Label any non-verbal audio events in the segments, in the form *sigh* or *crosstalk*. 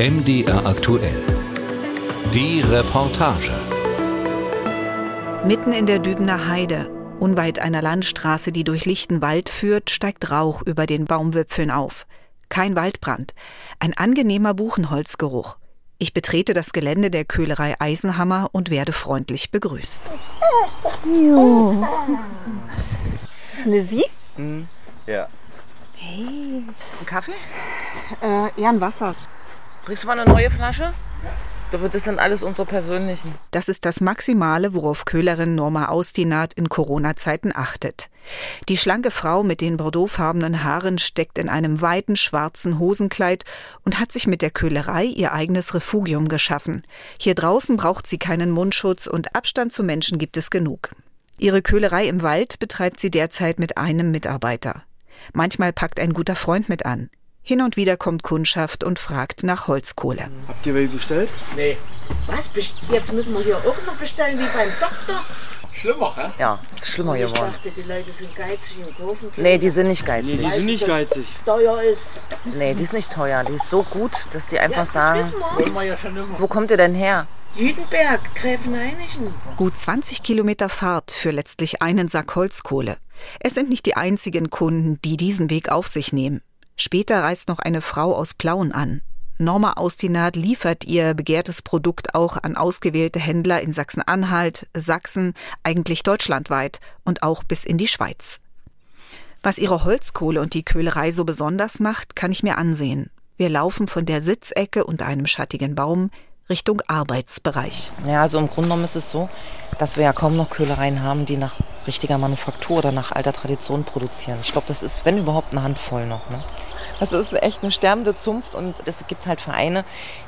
MDR aktuell. Die Reportage. Mitten in der Dübener Heide, unweit einer Landstraße, die durch lichten Wald führt, steigt Rauch über den Baumwipfeln auf. Kein Waldbrand, ein angenehmer Buchenholzgeruch. Ich betrete das Gelände der Köhlerei Eisenhammer und werde freundlich begrüßt. Jo. Ist eine Sie? Mhm. Ja. Hey. Ein Kaffee? Äh, eher ein Wasser. Bringst du mal eine neue Flasche? Aber das sind alles unsere persönlichen. Das ist das Maximale, worauf Köhlerin Norma Austinat in Corona-Zeiten achtet. Die schlanke Frau mit den bordeauxfarbenen Haaren steckt in einem weiten schwarzen Hosenkleid und hat sich mit der Köhlerei ihr eigenes Refugium geschaffen. Hier draußen braucht sie keinen Mundschutz und Abstand zu Menschen gibt es genug. Ihre Köhlerei im Wald betreibt sie derzeit mit einem Mitarbeiter. Manchmal packt ein guter Freund mit an. Hin und wieder kommt Kundschaft und fragt nach Holzkohle. Habt ihr welche bestellt? Nee. Was? Jetzt müssen wir hier auch noch bestellen wie beim Doktor? Schlimmer, hä? Ja, es ist schlimmer Ich geworden. dachte, die Leute sind geizig und kaufen Nee, die sind nicht Nee, geizig. die sind nicht geizig. teuer ist. Nee, die ist nicht teuer. Die ist so gut, dass die einfach das sagen, wissen wir. Wollen wir ja schon immer. wo kommt ihr denn her? Jüdenberg, Gräfenhainichen. Gut 20 Kilometer Fahrt für letztlich einen Sack Holzkohle. Es sind nicht die einzigen Kunden, die diesen Weg auf sich nehmen. Später reist noch eine Frau aus Plauen an. Norma Austinat liefert ihr begehrtes Produkt auch an ausgewählte Händler in Sachsen-Anhalt, Sachsen, eigentlich deutschlandweit und auch bis in die Schweiz. Was ihre Holzkohle und die Köhlerei so besonders macht, kann ich mir ansehen. Wir laufen von der Sitzecke unter einem schattigen Baum Richtung Arbeitsbereich. Ja, also im Grunde genommen ist es so, dass wir ja kaum noch Köhlereien haben, die nach richtiger Manufaktur oder nach alter Tradition produzieren. Ich glaube, das ist, wenn überhaupt, eine Handvoll noch. Ne? Das ist echt eine sterbende Zunft und es gibt halt Vereine,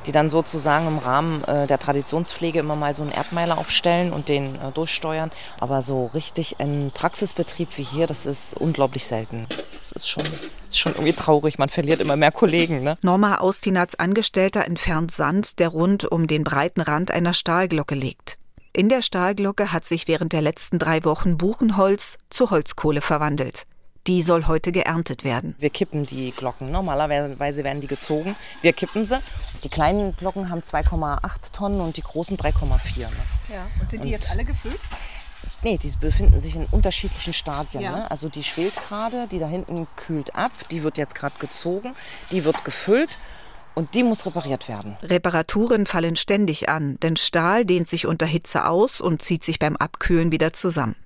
die dann sozusagen im Rahmen äh, der Traditionspflege immer mal so einen Erdmeiler aufstellen und den äh, durchsteuern. Aber so richtig ein Praxisbetrieb wie hier, das ist unglaublich selten. Das ist schon, ist schon irgendwie traurig. Man verliert immer mehr Kollegen. Ne? Norma Austinats Angestellter entfernt Sand, der rund um den breiten Rand einer Stahlglocke liegt. In der Stahlglocke hat sich während der letzten drei Wochen Buchenholz zu Holzkohle verwandelt. Die soll heute geerntet werden. Wir kippen die Glocken. Normalerweise werden die gezogen. Wir kippen sie. Die kleinen Glocken haben 2,8 Tonnen und die großen 3,4. Ne? Ja. Und sind die jetzt alle gefüllt? Nee, die befinden sich in unterschiedlichen Stadien. Ja. Ne? Also die schwelt gerade, die da hinten kühlt ab, die wird jetzt gerade gezogen, die wird gefüllt und die muss repariert werden. Reparaturen fallen ständig an, denn Stahl dehnt sich unter Hitze aus und zieht sich beim Abkühlen wieder zusammen.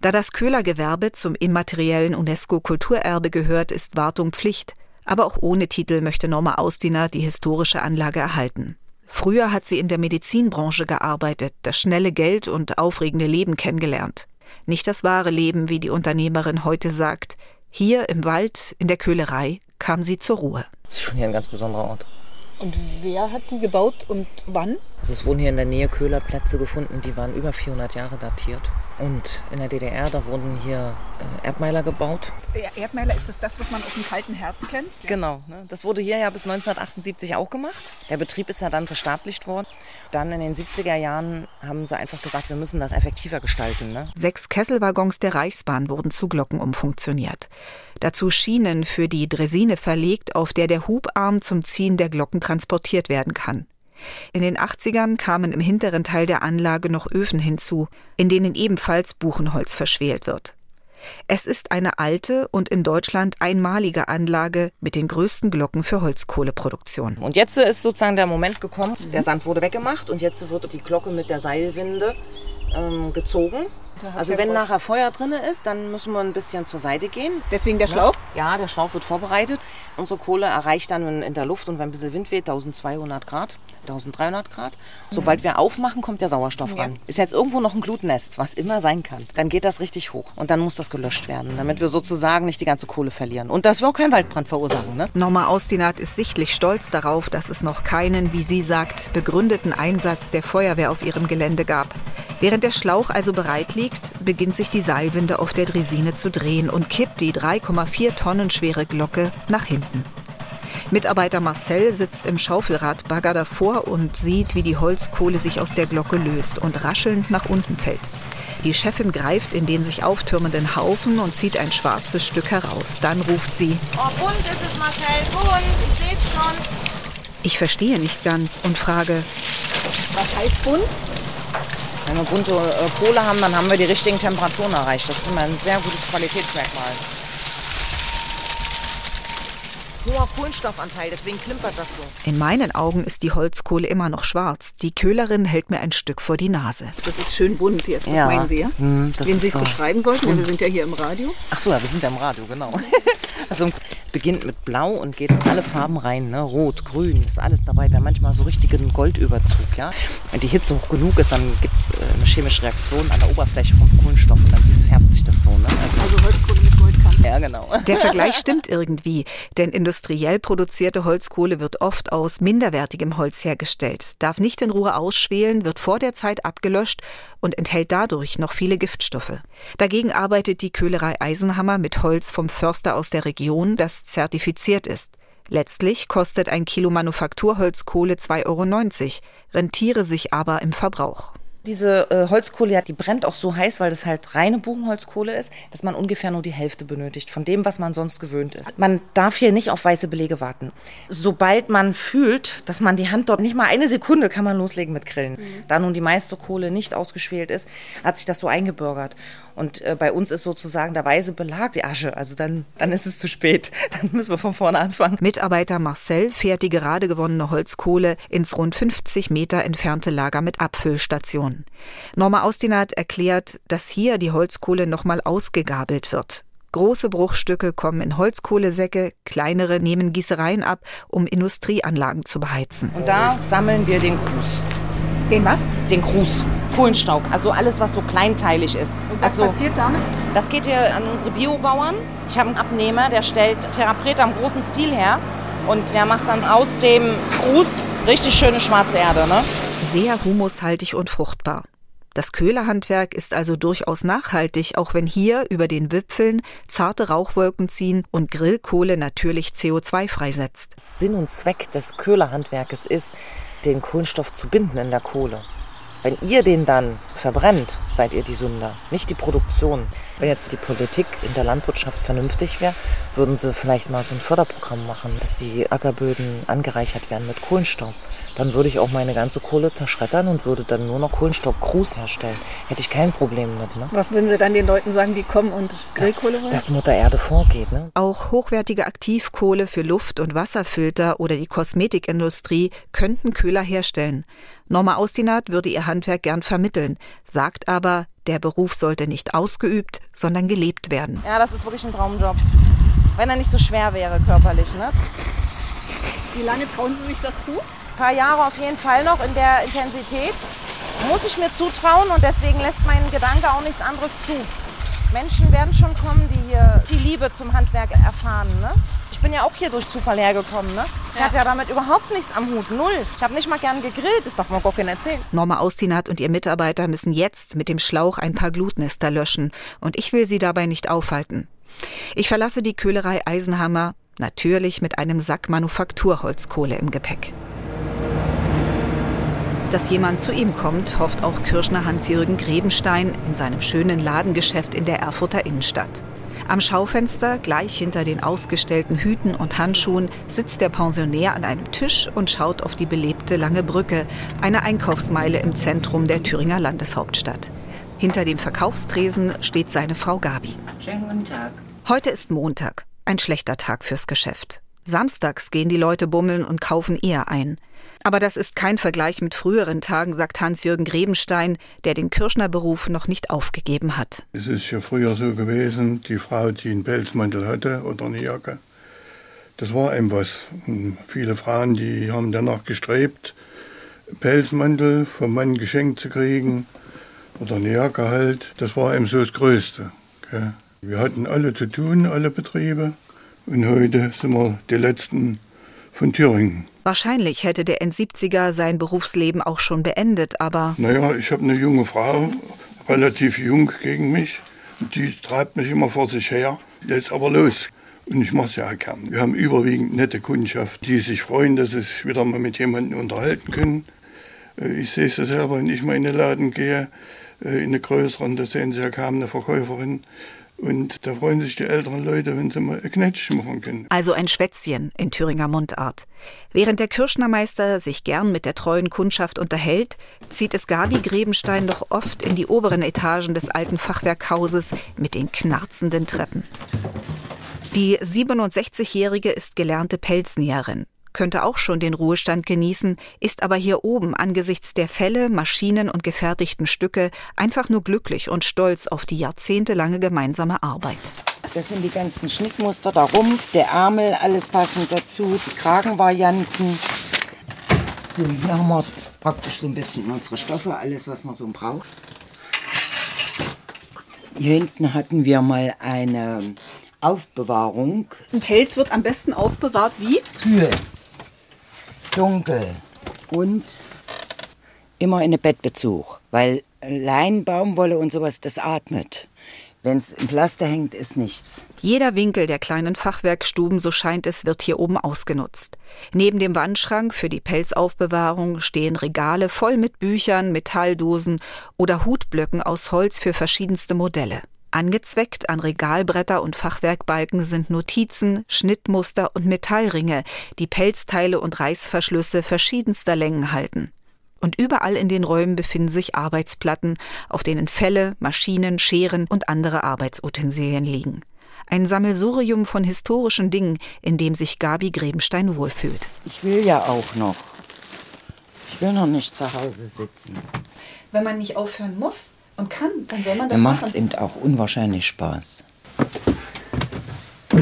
Da das Köhlergewerbe zum immateriellen UNESCO-Kulturerbe gehört, ist Wartung Pflicht. Aber auch ohne Titel möchte Norma Ausdiener die historische Anlage erhalten. Früher hat sie in der Medizinbranche gearbeitet, das schnelle Geld und aufregende Leben kennengelernt. Nicht das wahre Leben, wie die Unternehmerin heute sagt. Hier im Wald, in der Köhlerei, kam sie zur Ruhe. Das ist schon hier ein ganz besonderer Ort. Und wer hat die gebaut und wann? Also es wurden hier in der Nähe Köhlerplätze gefunden, die waren über 400 Jahre datiert. Und in der DDR, da wurden hier äh, Erdmeiler gebaut. Erdmeiler, ist das das, was man aus dem kalten Herz kennt? Genau, ne? das wurde hier ja bis 1978 auch gemacht. Der Betrieb ist ja dann verstaatlicht worden. Dann in den 70er Jahren haben sie einfach gesagt, wir müssen das effektiver gestalten. Ne? Sechs Kesselwaggons der Reichsbahn wurden zu Glocken umfunktioniert. Dazu Schienen für die Dresine verlegt, auf der der Hubarm zum Ziehen der Glocken transportiert werden kann. In den 80ern kamen im hinteren Teil der Anlage noch Öfen hinzu, in denen ebenfalls Buchenholz verschwelt wird. Es ist eine alte und in Deutschland einmalige Anlage mit den größten Glocken für Holzkohleproduktion. Und jetzt ist sozusagen der Moment gekommen, der Sand wurde weggemacht und jetzt wird die Glocke mit der Seilwinde ähm, gezogen. Also wenn nachher Feuer drin ist, dann müssen wir ein bisschen zur Seite gehen. Deswegen der Schlauch? Ja, der Schlauch wird vorbereitet. Unsere Kohle erreicht dann in der Luft und wenn ein bisschen Wind weht, 1200 Grad, 1300 Grad. Sobald wir aufmachen, kommt der Sauerstoff ran. Ist jetzt irgendwo noch ein Glutnest, was immer sein kann. Dann geht das richtig hoch und dann muss das gelöscht werden, damit wir sozusagen nicht die ganze Kohle verlieren. Und dass wir auch keinen Waldbrand verursachen. Ne? Norma Austinat ist sichtlich stolz darauf, dass es noch keinen, wie sie sagt, begründeten Einsatz der Feuerwehr auf ihrem Gelände gab. Während der Schlauch also bereit liegt, beginnt sich die Seilwinde auf der Dresine zu drehen und kippt die 3,4 Tonnen schwere Glocke nach hinten. Mitarbeiter Marcel sitzt im Schaufelradbagger davor und sieht, wie die Holzkohle sich aus der Glocke löst und raschelnd nach unten fällt. Die Chefin greift in den sich auftürmenden Haufen und zieht ein schwarzes Stück heraus. Dann ruft sie: Oh, bunt ist es, Marcel, bunt. Ich seh's schon. Ich verstehe nicht ganz und frage, Was heißt bunt? Wenn wir bunte äh, Kohle haben, dann haben wir die richtigen Temperaturen erreicht. Das ist immer ein sehr gutes Qualitätsmerkmal. Hoher Kohlenstoffanteil, deswegen klimpert das so. in meinen Augen ist die Holzkohle immer noch schwarz. Die Köhlerin hält mir ein Stück vor die Nase. Das ist schön bunt jetzt, das Ja. meinen Sie, ja? Hm, ist Sie es so. beschreiben sollten, denn wir sind ja hier im Radio. Ach so, ja, wir sind ja im Radio, genau. *laughs* Also beginnt mit Blau und geht in alle Farben rein, ne? Rot, Grün, ist alles dabei. Wir haben manchmal so richtigen Goldüberzug, ja. Wenn die Hitze hoch genug ist, dann gibt es eine chemische Reaktion an der Oberfläche vom Kohlenstoff und dann färbt sich das so, ne? Also, Also Holzkohle mit Goldkante. ja, genau. Der Vergleich stimmt irgendwie, denn industriell produzierte Holzkohle wird oft aus minderwertigem Holz hergestellt, darf nicht in Ruhe ausschwelen, wird vor der Zeit abgelöscht und enthält dadurch noch viele Giftstoffe. Dagegen arbeitet die Köhlerei Eisenhammer mit Holz vom Förster aus der Region, das zertifiziert ist. Letztlich kostet ein Kilo Manufakturholzkohle 2,90 Euro, rentiere sich aber im Verbrauch. Diese äh, Holzkohle, die brennt auch so heiß, weil das halt reine Buchenholzkohle ist, dass man ungefähr nur die Hälfte benötigt von dem, was man sonst gewöhnt ist. Man darf hier nicht auf weiße Belege warten. Sobald man fühlt, dass man die Hand dort nicht mal eine Sekunde kann man loslegen mit Grillen. Da nun die meiste Kohle nicht ausgeschwelt ist, hat sich das so eingebürgert. Und äh, bei uns ist sozusagen der weiße Belag die Asche. Also dann, dann ist es zu spät. *laughs* Dann müssen wir von vorne anfangen. Mitarbeiter Marcel fährt die gerade gewonnene Holzkohle ins rund 50 Meter entfernte Lager mit Abfüllstation. Norma Austinat erklärt, dass hier die Holzkohle nochmal ausgegabelt wird. Große Bruchstücke kommen in Holzkohlesäcke, kleinere nehmen Gießereien ab, um Industrieanlagen zu beheizen. Und da sammeln wir den Gruß. Den was? Den Gruß. Kohlenstaub. Also alles, was so kleinteilig ist. Und was also, passiert damit? Das geht hier an unsere Biobauern. Ich habe einen Abnehmer, der stellt Therapret am großen Stil her. Und der macht dann aus dem Gruß richtig schöne schwarze Erde. Ne? Sehr humushaltig und fruchtbar. Das Köhlerhandwerk ist also durchaus nachhaltig, auch wenn hier über den Wipfeln zarte Rauchwolken ziehen und Grillkohle natürlich CO2 freisetzt. Sinn und Zweck des Köhlerhandwerkes ist, den Kohlenstoff zu binden in der Kohle. Wenn ihr den dann verbrennt, seid ihr die Sünder, nicht die Produktion. Wenn jetzt die Politik in der Landwirtschaft vernünftig wäre, würden sie vielleicht mal so ein Förderprogramm machen, dass die Ackerböden angereichert werden mit Kohlenstaub. Dann würde ich auch meine ganze Kohle zerschreddern und würde dann nur noch Kohlenstoffgruß herstellen. Hätte ich kein Problem mit. Ne? Was würden Sie dann den Leuten sagen, die kommen und Grillkohle Dass, wollen? dass Mutter Erde vorgeht. Ne? Auch hochwertige Aktivkohle für Luft- und Wasserfilter oder die Kosmetikindustrie könnten Köhler herstellen. Norma Austinat würde ihr Handwerk gern vermitteln, sagt aber, der Beruf sollte nicht ausgeübt, sondern gelebt werden. Ja, das ist wirklich ein Traumjob. Wenn er nicht so schwer wäre körperlich. Ne? Wie lange trauen Sie sich das zu? Ein paar Jahre auf jeden Fall noch in der Intensität. Muss ich mir zutrauen und deswegen lässt mein Gedanke auch nichts anderes zu. Menschen werden schon kommen, die hier die Liebe zum Handwerk erfahren. Ne? Ich bin ja auch hier durch Zufall hergekommen. Ne? Ich hatte ja damit überhaupt nichts am Hut. Null. Ich habe nicht mal gern gegrillt. Das darf man gar keiner erzählen. Norma Austinat und ihr Mitarbeiter müssen jetzt mit dem Schlauch ein paar Glutnester löschen und ich will sie dabei nicht aufhalten. Ich verlasse die Köhlerei Eisenhammer, natürlich mit einem Sack Manufakturholzkohle im Gepäck. Dass jemand zu ihm kommt, hofft auch Kirschner Hans-Jürgen Grebenstein in seinem schönen Ladengeschäft in der Erfurter Innenstadt. Am Schaufenster, gleich hinter den ausgestellten Hüten und Handschuhen, sitzt der Pensionär an einem Tisch und schaut auf die belebte Lange Brücke, eine Einkaufsmeile im Zentrum der Thüringer Landeshauptstadt. Hinter dem Verkaufstresen steht seine Frau Gabi. Schönen guten Tag. Heute ist Montag, ein schlechter Tag fürs Geschäft. Samstags gehen die Leute bummeln und kaufen eher ein. Aber das ist kein Vergleich mit früheren Tagen, sagt Hans-Jürgen Grebenstein, der den Kirschnerberuf noch nicht aufgegeben hat. Es ist ja früher so gewesen, die Frau, die einen Pelzmantel hatte oder eine Jacke, das war eben was. Und viele Frauen, die haben danach gestrebt, Pelzmantel vom Mann geschenkt zu kriegen oder eine Jacke halt. Das war eben so das Größte. Gell. Wir hatten alle zu tun, alle Betriebe. Und heute sind wir die Letzten von Thüringen. Wahrscheinlich hätte der N70er sein Berufsleben auch schon beendet, aber Naja, ich habe eine junge Frau, relativ jung gegen mich. Die treibt mich immer vor sich her. Jetzt aber los. Und ich mache es ja auch gern. Wir haben überwiegend nette Kundschaft, die sich freuen, dass sie sich wieder mal mit jemandem unterhalten können. Äh, Ich sehe es ja selber, wenn ich mal in den Laden gehe, äh, in eine größeren, da sehen sie ja kaum eine Verkäuferin. Und da freuen sich die älteren Leute, wenn sie mal ein Knätsch machen können. Also ein Schwätzchen in Thüringer Mundart. Während der Kirschnermeister sich gern mit der treuen Kundschaft unterhält, zieht es Gabi Grebenstein doch oft in die oberen Etagen des alten Fachwerkhauses mit den knarzenden Treppen. Die 67-Jährige ist gelernte Pelznäherin könnte auch schon den Ruhestand genießen, ist aber hier oben angesichts der Fälle, Maschinen und gefertigten Stücke einfach nur glücklich und stolz auf die jahrzehntelange gemeinsame Arbeit. Das sind die ganzen Schnittmuster, der Rumpf, der Ärmel, alles passend dazu, die Kragenvarianten. So, hier haben wir praktisch so ein bisschen unsere Stoffe, alles, was man so braucht. Hier hinten hatten wir mal eine Aufbewahrung. Ein Pelz wird am besten aufbewahrt wie? Kühl dunkel und immer in den Bettbezug, weil Lein, Baumwolle und sowas, das atmet. Wenn es im Pflaster hängt, ist nichts. Jeder Winkel der kleinen Fachwerkstuben, so scheint es, wird hier oben ausgenutzt. Neben dem Wandschrank für die Pelzaufbewahrung stehen Regale voll mit Büchern, Metalldosen oder Hutblöcken aus Holz für verschiedenste Modelle. Angezweckt an Regalbretter und Fachwerkbalken sind Notizen, Schnittmuster und Metallringe, die Pelzteile und Reißverschlüsse verschiedenster Längen halten. Und überall in den Räumen befinden sich Arbeitsplatten, auf denen Felle, Maschinen, Scheren und andere Arbeitsutensilien liegen. Ein Sammelsurium von historischen Dingen, in dem sich Gabi Grebenstein wohlfühlt. Ich will ja auch noch. Ich will noch nicht zu Hause sitzen. Wenn man nicht aufhören muss, und kann, dann soll man das dann machen. macht es eben auch unwahrscheinlich Spaß. So,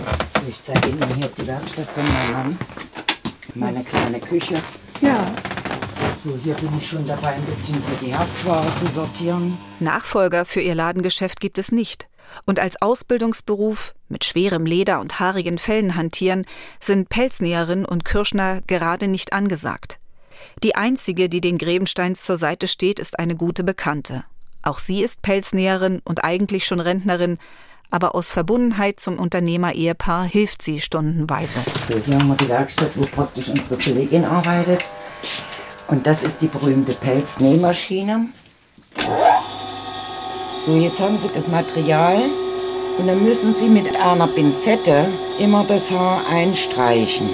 ich zeige Ihnen hier die Werkstatt von meinem Mann. Meine kleine Küche. Ja. So, hier bin ich schon dabei, ein bisschen für die Herbstware zu sortieren. Nachfolger für ihr Ladengeschäft gibt es nicht. Und als Ausbildungsberuf mit schwerem Leder und haarigen Fellen hantieren, sind Pelznäherin und Kirschner gerade nicht angesagt. Die einzige, die den Grebensteins zur Seite steht, ist eine gute Bekannte. Auch sie ist Pelznäherin und eigentlich schon Rentnerin, aber aus Verbundenheit zum Unternehmer-Ehepaar hilft sie stundenweise. So, hier haben wir die Werkstatt, wo praktisch unsere Kollegin arbeitet. Und das ist die berühmte Pelznähmaschine. So, jetzt haben Sie das Material und dann müssen Sie mit einer Pinzette immer das Haar einstreichen,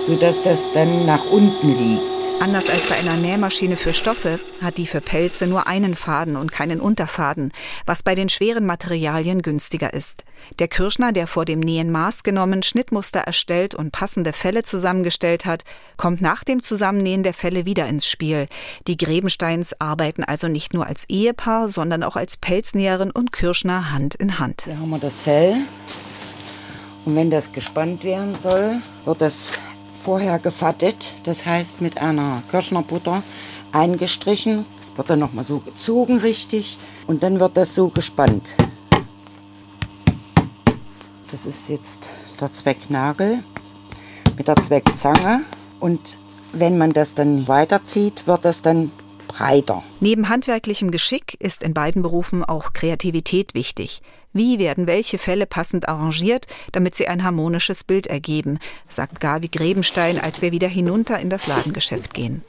sodass das dann nach unten liegt. Anders als bei einer Nähmaschine für Stoffe hat die für Pelze nur einen Faden und keinen Unterfaden, was bei den schweren Materialien günstiger ist. Der Kirschner, der vor dem Nähen Maß genommen, Schnittmuster erstellt und passende Felle zusammengestellt hat, kommt nach dem Zusammennähen der Felle wieder ins Spiel. Die Grebensteins arbeiten also nicht nur als Ehepaar, sondern auch als Pelznäherin und Kirschner Hand in Hand. Hier haben wir das Fell. Und wenn das gespannt werden soll, wird das vorher gefattet, das heißt mit einer Kirschnerbutter eingestrichen, wird dann nochmal so gezogen richtig und dann wird das so gespannt. Das ist jetzt der Zwecknagel mit der Zweckzange und wenn man das dann weiterzieht, wird das dann breiter. Neben handwerklichem Geschick ist in beiden Berufen auch Kreativität wichtig. Wie werden welche Fälle passend arrangiert, damit sie ein harmonisches Bild ergeben, sagt Gabi Grebenstein, als wir wieder hinunter in das Ladengeschäft gehen.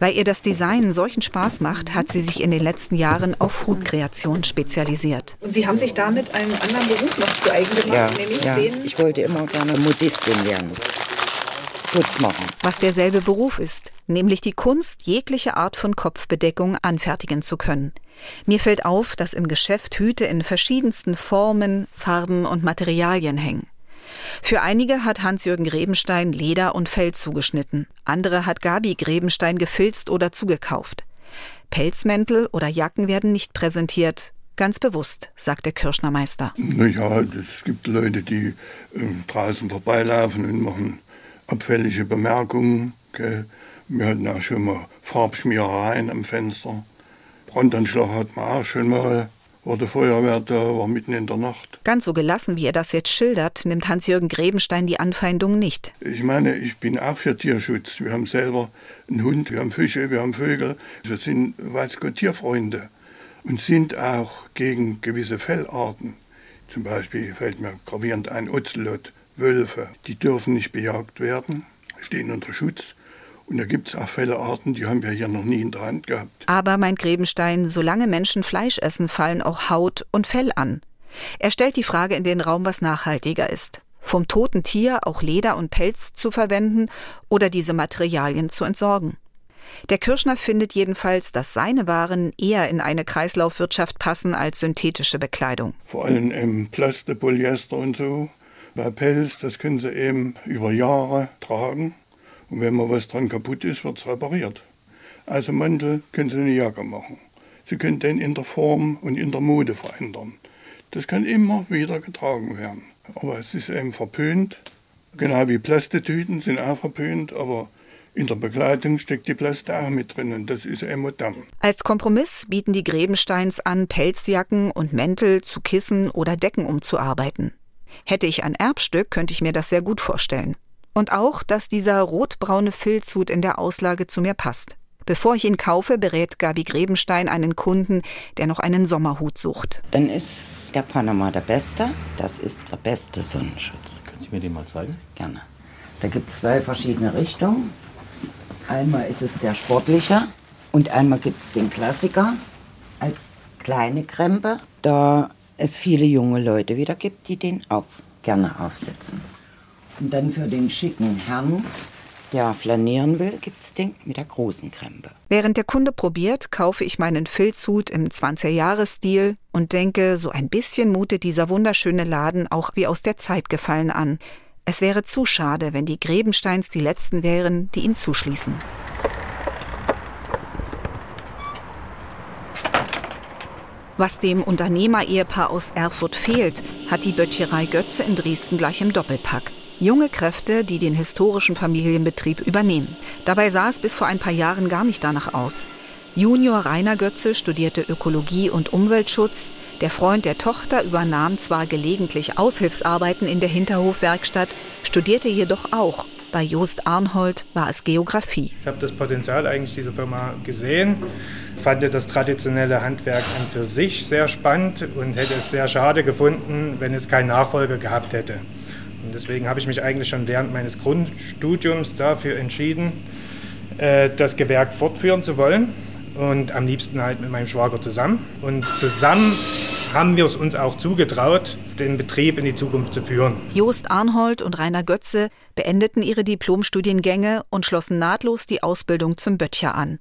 Weil ihr das Design solchen Spaß macht, hat sie sich in den letzten Jahren auf Hutkreation spezialisiert. Und Sie haben sich damit einen anderen Beruf noch zu eigen gemacht, Ja, nämlich ja. den. ich wollte immer gerne Modistin werden. Putz machen. Was derselbe Beruf ist, nämlich die Kunst, jegliche Art von Kopfbedeckung anfertigen zu können. Mir fällt auf, dass im Geschäft Hüte in verschiedensten Formen, Farben und Materialien hängen. Für einige hat Hans-Jürgen Grebenstein Leder und Fell zugeschnitten, andere hat Gabi Grebenstein gefilzt oder zugekauft. Pelzmäntel oder Jacken werden nicht präsentiert, ganz bewusst, sagt der Kirschnermeister. Naja, es gibt Leute, die äh, draußen vorbeilaufen und machen abfällige Bemerkungen. Gell. Wir hatten auch schon mal Farbschmierereien am Fenster. Brandanschlag hat man auch schon mal. War der Feuerwehr da, war mitten in der Nacht. Ganz so gelassen, wie er das jetzt schildert, nimmt Hans-Jürgen Grebenstein die Anfeindung nicht. Ich meine, ich bin auch für Tierschutz. Wir haben selber einen Hund, wir haben Fische, wir haben Vögel. Wir sind, weiß Gott, Tierfreunde und sind auch gegen gewisse Fellarten. Zum Beispiel fällt mir gravierend ein Ozelot, Wölfe. Die dürfen nicht bejagt werden, stehen unter Schutz. Und da gibt es auch Fellarten, die haben wir hier noch nie in der Hand gehabt. Aber, meint Grebenstein, solange Menschen Fleisch essen, fallen auch Haut und Fell an. Er stellt die Frage in den Raum, was nachhaltiger ist. Vom toten Tier auch Leder und Pelz zu verwenden oder diese Materialien zu entsorgen. Der Kirschner findet jedenfalls, dass seine Waren eher in eine Kreislaufwirtschaft passen als synthetische Bekleidung. Vor allem im Plaste, Polyester und so. Bei Pelz, das können sie eben über Jahre tragen. Und wenn mal was dran kaputt ist, wird es repariert. Also Mantel können Sie eine Jacke machen. Sie können den in der Form und in der Mode verändern. Das kann immer wieder getragen werden. Aber es ist eben verpönt. Genau wie Plastetüten sind auch verpönt, aber in der Bekleidung steckt die Plaste auch mit drin und das ist eben modern. Als Kompromiss bieten die Grebensteins an, Pelzjacken und Mäntel zu Kissen oder Decken umzuarbeiten. Hätte ich ein Erbstück, könnte ich mir das sehr gut vorstellen. Und auch, dass dieser rotbraune Filzhut in der Auslage zu mir passt. Bevor ich ihn kaufe, berät Gabi Grebenstein einen Kunden, der noch einen Sommerhut sucht. Dann ist der Panama der beste. Das ist der beste Sonnenschutz. Können Sie mir den mal zeigen? Gerne. Da gibt es zwei verschiedene Richtungen. Einmal ist es der sportliche und einmal gibt es den Klassiker als kleine Krempe, da es viele junge Leute wieder gibt, die den auch gerne aufsetzen. Und dann für den schicken Herrn, der flanieren will, gibt es den mit der großen Krempe. Während der Kunde probiert, kaufe ich meinen Filzhut im 20er-Jahres-Stil und denke, so ein bisschen mutet dieser wunderschöne Laden auch wie aus der Zeit gefallen an. Es wäre zu schade, wenn die Grebensteins die letzten wären, die ihn zuschließen. Was dem Unternehmer-Ehepaar aus Erfurt fehlt, hat die Böttcherei Götze in Dresden gleich im Doppelpack. Junge Kräfte, die den historischen Familienbetrieb übernehmen. Dabei sah es bis vor ein paar Jahren gar nicht danach aus. Junior Rainer Götze studierte Ökologie und Umweltschutz. Der Freund der Tochter übernahm zwar gelegentlich Aushilfsarbeiten in der Hinterhofwerkstatt, studierte jedoch auch. Bei Jost Arnhold war es Geografie. Ich habe das Potenzial eigentlich dieser Firma gesehen, fand das traditionelle Handwerk an für sich sehr spannend und hätte es sehr schade gefunden, wenn es keinen Nachfolger gehabt hätte. Und deswegen habe ich mich eigentlich schon während meines Grundstudiums dafür entschieden, äh, das Gewerk fortführen zu wollen und am liebsten halt mit meinem Schwager zusammen. Und zusammen haben wir es uns auch zugetraut, den Betrieb in die Zukunft zu führen. Jost Arnhold und Rainer Götze beendeten ihre Diplomstudiengänge und schlossen nahtlos die Ausbildung zum Böttcher an.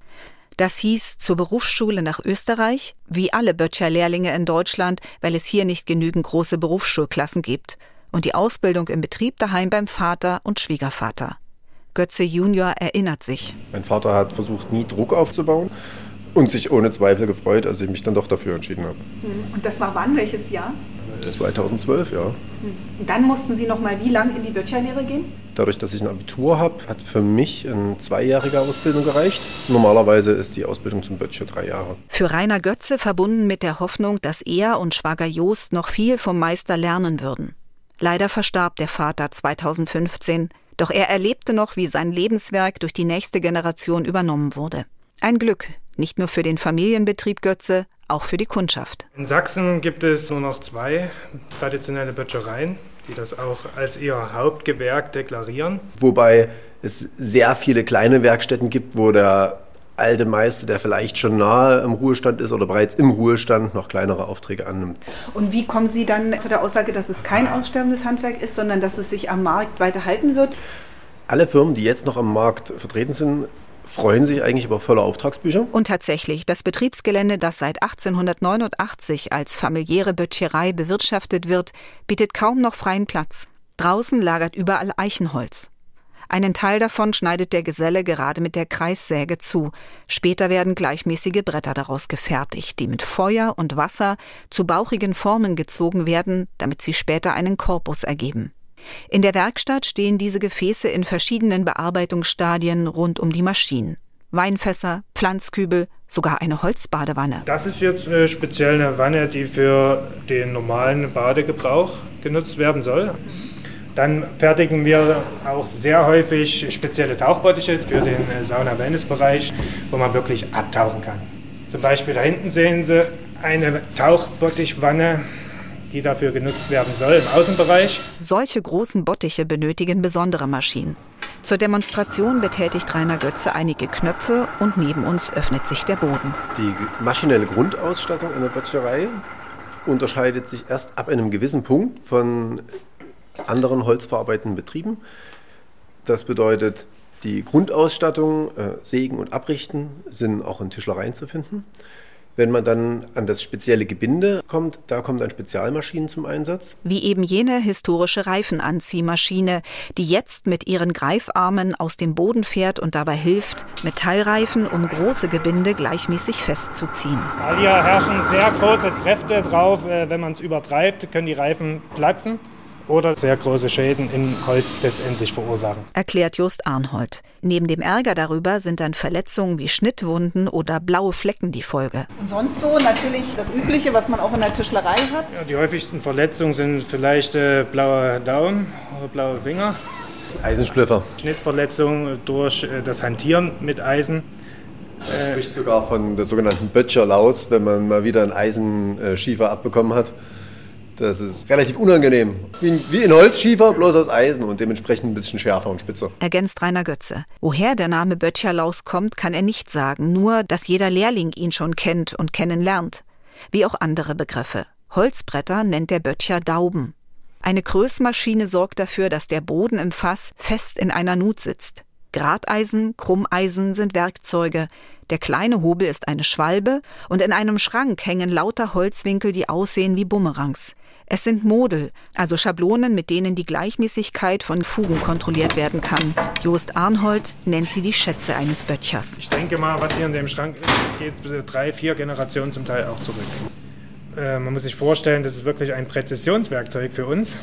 Das hieß zur Berufsschule nach Österreich, wie alle Böttcher-Lehrlinge in Deutschland, weil es hier nicht genügend große Berufsschulklassen gibt. Und die Ausbildung im Betrieb daheim beim Vater und Schwiegervater. Götze Junior erinnert sich. Mein Vater hat versucht, nie Druck aufzubauen und sich ohne Zweifel gefreut, als ich mich dann doch dafür entschieden habe. Hm. Und das war wann? Welches Jahr? 2012, ja. Hm. Und dann mussten Sie noch mal wie lange in die Böttcherlehre gehen? Dadurch, dass ich ein Abitur habe, hat für mich eine zweijährige Ausbildung gereicht. Normalerweise ist die Ausbildung zum Böttcher drei Jahre. Für Rainer Götze verbunden mit der Hoffnung, dass er und Schwager Jost noch viel vom Meister lernen würden. Leider verstarb der Vater 2015, doch er erlebte noch, wie sein Lebenswerk durch die nächste Generation übernommen wurde. Ein Glück, nicht nur für den Familienbetrieb Götze, auch für die Kundschaft. In Sachsen gibt es nur noch zwei traditionelle Böttchereien, die das auch als ihr Hauptgewerk deklarieren. Wobei es sehr viele kleine Werkstätten gibt, wo der alte Meister, der vielleicht schon nahe im Ruhestand ist oder bereits im Ruhestand, noch kleinere Aufträge annimmt. Und wie kommen Sie dann zu der Aussage, dass es kein aussterbendes Handwerk ist, sondern dass es sich am Markt weiter halten wird? Alle Firmen, die jetzt noch am Markt vertreten sind, freuen sich eigentlich über volle Auftragsbücher. Und tatsächlich, das Betriebsgelände, das seit 1889 als familiäre Böttcherei bewirtschaftet wird, bietet kaum noch freien Platz. Draußen lagert überall Eichenholz. Einen Teil davon schneidet der Geselle gerade mit der Kreissäge zu. Später werden gleichmäßige Bretter daraus gefertigt, die mit Feuer und Wasser zu bauchigen Formen gezogen werden, damit sie später einen Korpus ergeben. In der Werkstatt stehen diese Gefäße in verschiedenen Bearbeitungsstadien rund um die Maschinen. Weinfässer, Pflanzkübel, sogar eine Holzbadewanne. Das ist jetzt eine Wanne, die für den normalen Badegebrauch genutzt werden soll. Dann fertigen wir auch sehr häufig spezielle Tauchbottiche für den äh, Sauna-Wellness-Bereich, wo man wirklich abtauchen kann. Zum Beispiel da hinten sehen Sie eine Tauchbottichwanne, die dafür genutzt werden soll im Außenbereich. Solche großen Bottiche benötigen besondere Maschinen. Zur Demonstration betätigt Rainer Götze einige Knöpfe und neben uns öffnet sich der Boden. Die maschinelle Grundausstattung einer Böttcherei unterscheidet sich erst ab einem gewissen Punkt von anderen holzverarbeitenden Betrieben. Das bedeutet, die Grundausstattung, äh, Sägen und Abrichten sind auch in Tischlereien zu finden. Wenn man dann an das spezielle Gebinde kommt, da kommen dann Spezialmaschinen zum Einsatz. Wie eben jene historische Reifenanziehmaschine, die jetzt mit ihren Greifarmen aus dem Boden fährt und dabei hilft, Metallreifen um große Gebinde gleichmäßig festzuziehen. Hier herrschen sehr große Kräfte drauf. Äh, wenn man es übertreibt, können die Reifen platzen oder sehr große Schäden in Holz letztendlich verursachen. Erklärt Just Arnhold. Neben dem Ärger darüber sind dann Verletzungen wie Schnittwunden oder blaue Flecken die Folge. Und sonst so natürlich das Übliche, was man auch in der Tischlerei hat? Ja, die häufigsten Verletzungen sind vielleicht äh, blauer Daumen oder blaue Finger. Eisenspliffer. Schnittverletzungen durch äh, das Hantieren mit Eisen. Man spricht sogar von der sogenannten Böttcherlaus, wenn man mal wieder einen Eisenschiefer abbekommen hat. Das ist relativ unangenehm. Wie, in Holzschiefer, bloß aus Eisen und dementsprechend ein bisschen schärfer und spitzer. Ergänzt Rainer Götze. Woher der Name Böttcherlaus kommt, kann er nicht sagen, nur dass jeder Lehrling ihn schon kennt und kennenlernt. Wie auch andere Begriffe. Holzbretter nennt der Böttcher Dauben. Eine Krösmaschine sorgt dafür, dass der Boden im Fass fest in einer Nut sitzt. Grateisen, Krummeisen sind Werkzeuge. Der kleine Hobel ist eine Schwalbe und in einem Schrank hängen lauter Holzwinkel, die aussehen wie Bumerangs. Es sind Model, also Schablonen, mit denen die Gleichmäßigkeit von Fugen kontrolliert werden kann. Jost Arnhold nennt sie die Schätze eines Böttchers. Ich denke mal, was hier in dem Schrank ist, geht drei, vier Generationen zum Teil auch zurück. Äh, man muss sich vorstellen, das ist wirklich ein Präzisionswerkzeug für uns.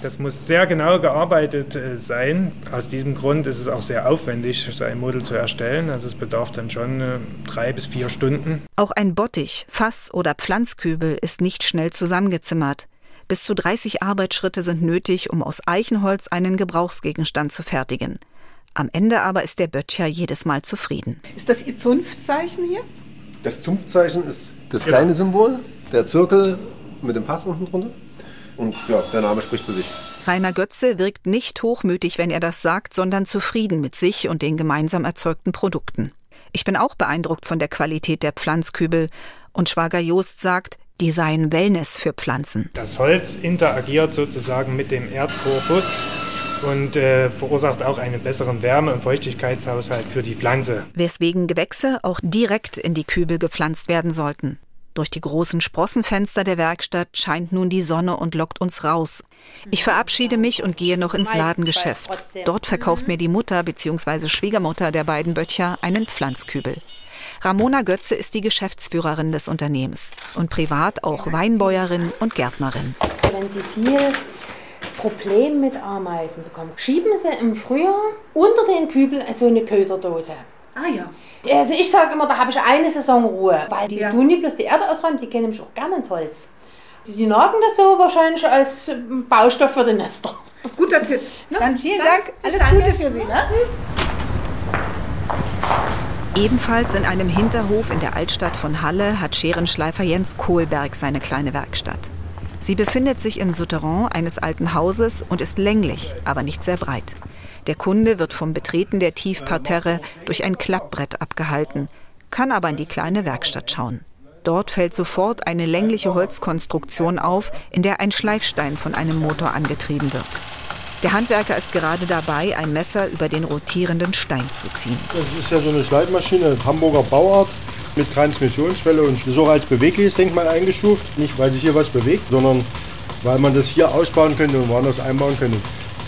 Das muss sehr genau gearbeitet äh, sein. Aus diesem Grund ist es auch sehr aufwendig, so ein Model zu erstellen. Also es bedarf dann schon äh, drei bis vier Stunden. Auch ein Bottich, Fass oder Pflanzkübel ist nicht schnell zusammengezimmert. Bis zu 30 Arbeitsschritte sind nötig, um aus Eichenholz einen Gebrauchsgegenstand zu fertigen. Am Ende aber ist der Böttcher jedes Mal zufrieden. Ist das Ihr Zunftzeichen hier? Das Zunftzeichen ist das kleine Symbol, der Zirkel mit dem Fass unten drunter. Und ja, der Name spricht für sich. Rainer Götze wirkt nicht hochmütig, wenn er das sagt, sondern zufrieden mit sich und den gemeinsam erzeugten Produkten. Ich bin auch beeindruckt von der Qualität der Pflanzkübel. Und Schwager Jost sagt, die seien Wellness für Pflanzen. Das Holz interagiert sozusagen mit dem Erdkorpus und äh, verursacht auch einen besseren Wärme- und Feuchtigkeitshaushalt für die Pflanze. Weswegen Gewächse auch direkt in die Kübel gepflanzt werden sollten. Durch die großen Sprossenfenster der Werkstatt scheint nun die Sonne und lockt uns raus. Ich verabschiede mich und gehe noch ins Ladengeschäft. Dort verkauft mir die Mutter bzw. Schwiegermutter der beiden Böttcher einen Pflanzkübel. Ramona Götze ist die Geschäftsführerin des Unternehmens und privat auch Weinbäuerin und Gärtnerin. Wenn Sie viel Probleme mit Ameisen bekommen, schieben Sie im Frühjahr unter den Kübel so eine Köderdose. Ah ja. Also ich sage immer, da habe ich eine Saison Ruhe, weil die ja. tun nicht bloß die Erde ausräumen, die gehen nämlich auch gerne ins Holz. Die nagen das so wahrscheinlich als Baustoff für die Nester. Guter Tipp. *laughs* Ne? Dann vielen Dank. Alles danke. Gute für Sie. Ne? Ebenfalls in einem Hinterhof in der Altstadt von Halle hat Scherenschleifer Jens Kohlberg seine kleine Werkstatt. Sie befindet sich im Souterrain eines alten Hauses und ist länglich, aber nicht sehr breit. Der Kunde wird vom Betreten der Tiefparterre durch ein Klappbrett abgehalten, kann aber in die kleine Werkstatt schauen. Dort fällt sofort eine längliche Holzkonstruktion auf, in der ein Schleifstein von einem Motor angetrieben wird. Der Handwerker ist gerade dabei, ein Messer über den rotierenden Stein zu ziehen. Das ist ja so eine Schleifmaschine, Hamburger Bauart mit Transmissionswelle und ist auch als bewegliches Denkmal eingestuft. Nicht, weil sich hier was bewegt, sondern weil man das hier ausbauen könnte und woanders einbauen könnte.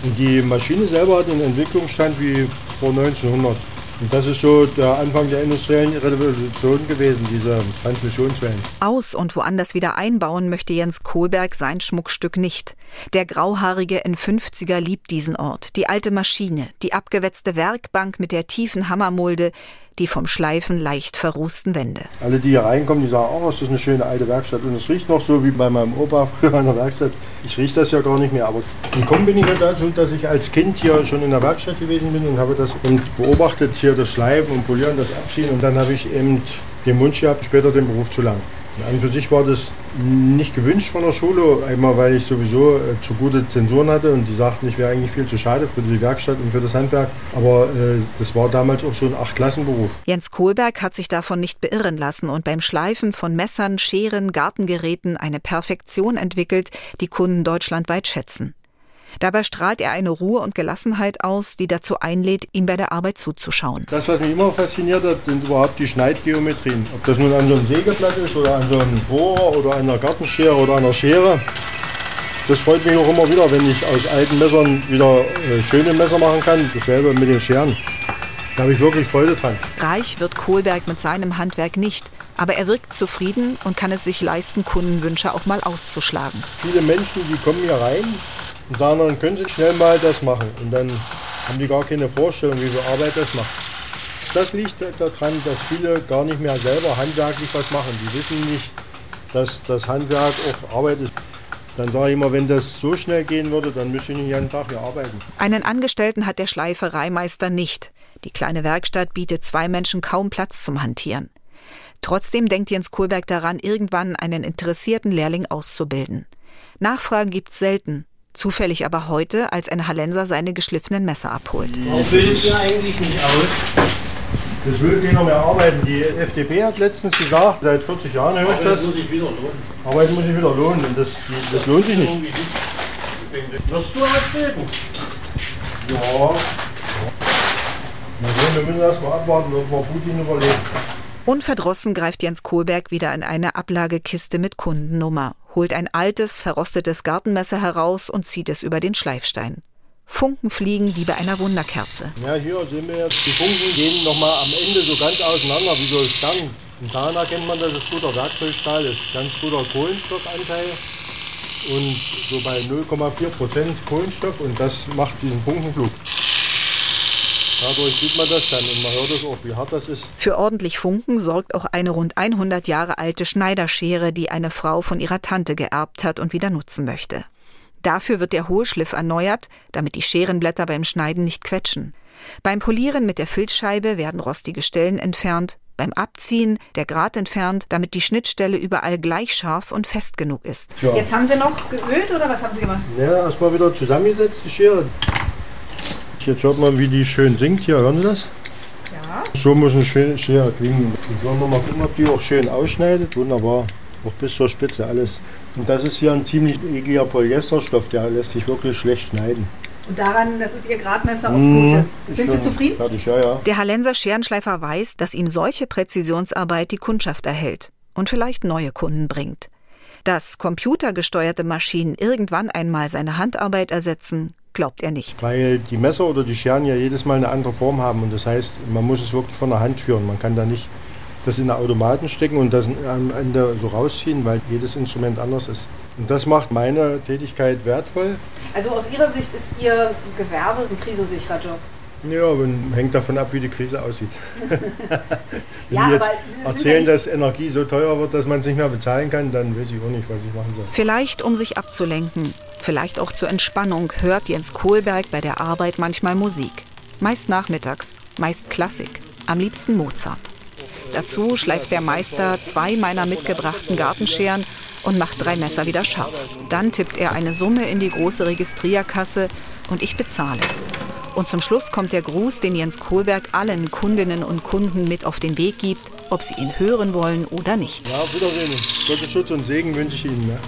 Und die Maschine selber hat einen Entwicklungsstand wie vor 1900. Und das ist so der Anfang der industriellen Revolution gewesen, diese Transmissionswellen. Aus und woanders wieder einbauen möchte Jens Kohlberg sein Schmuckstück nicht. Der grauhaarige N50er liebt diesen Ort, die alte Maschine, die abgewetzte Werkbank mit der tiefen Hammermulde, die vom Schleifen leicht verrußten Wände. Alle, die hier reinkommen, die sagen, oh, das ist eine schöne alte Werkstatt. Und es riecht noch so wie bei meinem Opa früher in der Werkstatt. Ich rieche das ja gar nicht mehr. Aber gekommen bin ich ja dazu, dass ich als Kind hier schon in der Werkstatt gewesen bin und habe das eben beobachtet, hier das Schleifen und Polieren, das Abziehen. Und dann habe ich eben den Wunsch gehabt, später den Beruf zu lernen. Und und für sich war das nicht gewünscht von der Schule. Einmal, weil ich sowieso äh, zu gute Zensuren hatte und die sagten, ich wäre eigentlich viel zu schade für die Werkstatt und für das Handwerk. Aber äh, das war damals auch so ein Achtklassenberuf. Jens Kohlberg hat sich davon nicht beirren lassen und beim Schleifen von Messern, Scheren, Gartengeräten eine Perfektion entwickelt, die Kunden deutschlandweit schätzen. Dabei strahlt er eine Ruhe und Gelassenheit aus, die dazu einlädt, ihm bei der Arbeit zuzuschauen. Das, was mich immer fasziniert hat, sind überhaupt die Schneidgeometrien. Ob das nun an so einem Sägeblatt ist oder an so einem Bohrer oder an einer Gartenschere oder einer Schere. Das freut mich auch immer wieder, wenn ich aus alten Messern wieder äh, schöne Messer machen kann. Dasselbe mit den Scheren. Da habe ich wirklich Freude dran. Reich wird Kohlberg mit seinem Handwerk nicht, aber er wirkt zufrieden und kann es sich leisten, Kundenwünsche auch mal auszuschlagen. Viele Menschen, die kommen hier rein und sagen dann, können Sie schnell mal das machen. Und dann haben die gar keine Vorstellung, wie viel Arbeit das macht. Das liegt daran, dass viele gar nicht mehr selber handwerklich was machen. Die wissen nicht, dass das Handwerk auch Arbeit ist. Dann sage ich immer, wenn das so schnell gehen würde, dann müsste ich nicht jeden Tag hier arbeiten. Einen Angestellten hat der Schleifereimeister nicht. Die kleine Werkstatt bietet zwei Menschen kaum Platz zum Hantieren. Trotzdem denkt Jens Kohlberg daran, irgendwann einen interessierten Lehrling auszubilden. Nachfragen gibt's selten. Zufällig aber heute, als ein Hallenser seine geschliffenen Messer abholt. Warum bildet ihr eigentlich nicht aus? Das will keiner mehr arbeiten. Die FDP hat letztens gesagt, seit 40 Jahren höre ich das. muss sich wieder lohnen. Arbeit muss sich wieder lohnen und das, das lohnt sich nicht. Wirst du ausbilden? Ja. Na so, wir müssen erst mal abwarten, ob wir Putin überleben. Unverdrossen greift Jens Kohlberg wieder in eine Ablagekiste mit Kundennummer, holt ein altes, verrostetes Gartenmesser heraus und zieht es über den Schleifstein. Funken fliegen wie bei einer Wunderkerze. Ja, hier sehen wir jetzt, die Funken gehen nochmal am Ende so ganz auseinander, wie so Stern. Und daran erkennt man, dass es guter Werkzeugstahl ist. Ganz guter Kohlenstoffanteil und so bei 0,4 Prozent Kohlenstoff und das macht diesen Funkenflug. Dadurch sieht man das dann und man hört es auch, wie hart das ist. Für ordentlich Funken sorgt auch eine rund 100 Jahre alte Schneiderschere, die eine Frau von ihrer Tante geerbt hat und wieder nutzen möchte. Dafür wird der hohe Schliff erneuert, damit die Scherenblätter beim Schneiden nicht quetschen. Beim Polieren mit der Filzscheibe werden rostige Stellen entfernt, beim Abziehen der Grat entfernt, damit die Schnittstelle überall gleich scharf und fest genug ist. Ja. Jetzt haben Sie noch geölt oder was haben Sie gemacht? Ja, erstmal wieder zusammengesetzt, die Schere. Jetzt hört man, wie die schön singt hier, hören Sie das? Ja. So muss eine schöne Schere klingen. Und wollen wir mal gucken, ob die auch schön ausschneidet. Wunderbar. Auch bis zur Spitze alles. Und das ist hier ein ziemlich ekliger Polyesterstoff, der lässt sich wirklich schlecht schneiden. Und daran, das ist Ihr Gradmesser, ob es Mmh, gut ist. Sind Sie zufrieden? Fertig, ja, ja. Der Hallenser Scherenschleifer weiß, dass ihm solche Präzisionsarbeit die Kundschaft erhält und vielleicht neue Kunden bringt. Dass computergesteuerte Maschinen irgendwann einmal seine Handarbeit ersetzen, glaubt er nicht. Weil die Messer oder die Scheren ja jedes Mal eine andere Form haben. Und das heißt, man muss es wirklich von der Hand führen. Man kann da nicht das in den Automaten stecken und das am Ende so rausziehen, weil jedes Instrument anders ist. Und das macht meine Tätigkeit wertvoll. Also aus Ihrer Sicht ist Ihr Gewerbe ein krisensicherer Job. Ja, aber hängt davon ab, wie die Krise aussieht. *laughs* Wenn Ja, die jetzt erzählen, dass Energie so teuer wird, dass man es nicht mehr bezahlen kann, dann weiß ich auch nicht, was ich machen soll. Vielleicht um sich abzulenken, vielleicht auch zur Entspannung, hört Jens Kohlberg bei der Arbeit manchmal Musik. Meist nachmittags, meist Klassik, am liebsten Mozart. Dazu schleift der Meister zwei meiner mitgebrachten Gartenscheren und macht drei Messer wieder scharf. Dann tippt er eine Summe in die große Registrierkasse und ich bezahle. Und zum Schluss kommt der Gruß, den Jens Kohlberg allen Kundinnen und Kunden mit auf den Weg gibt, ob sie ihn hören wollen oder nicht. Ja, auf Wiedersehen. Gottes Schutz und Segen wünsche ich Ihnen. Ne?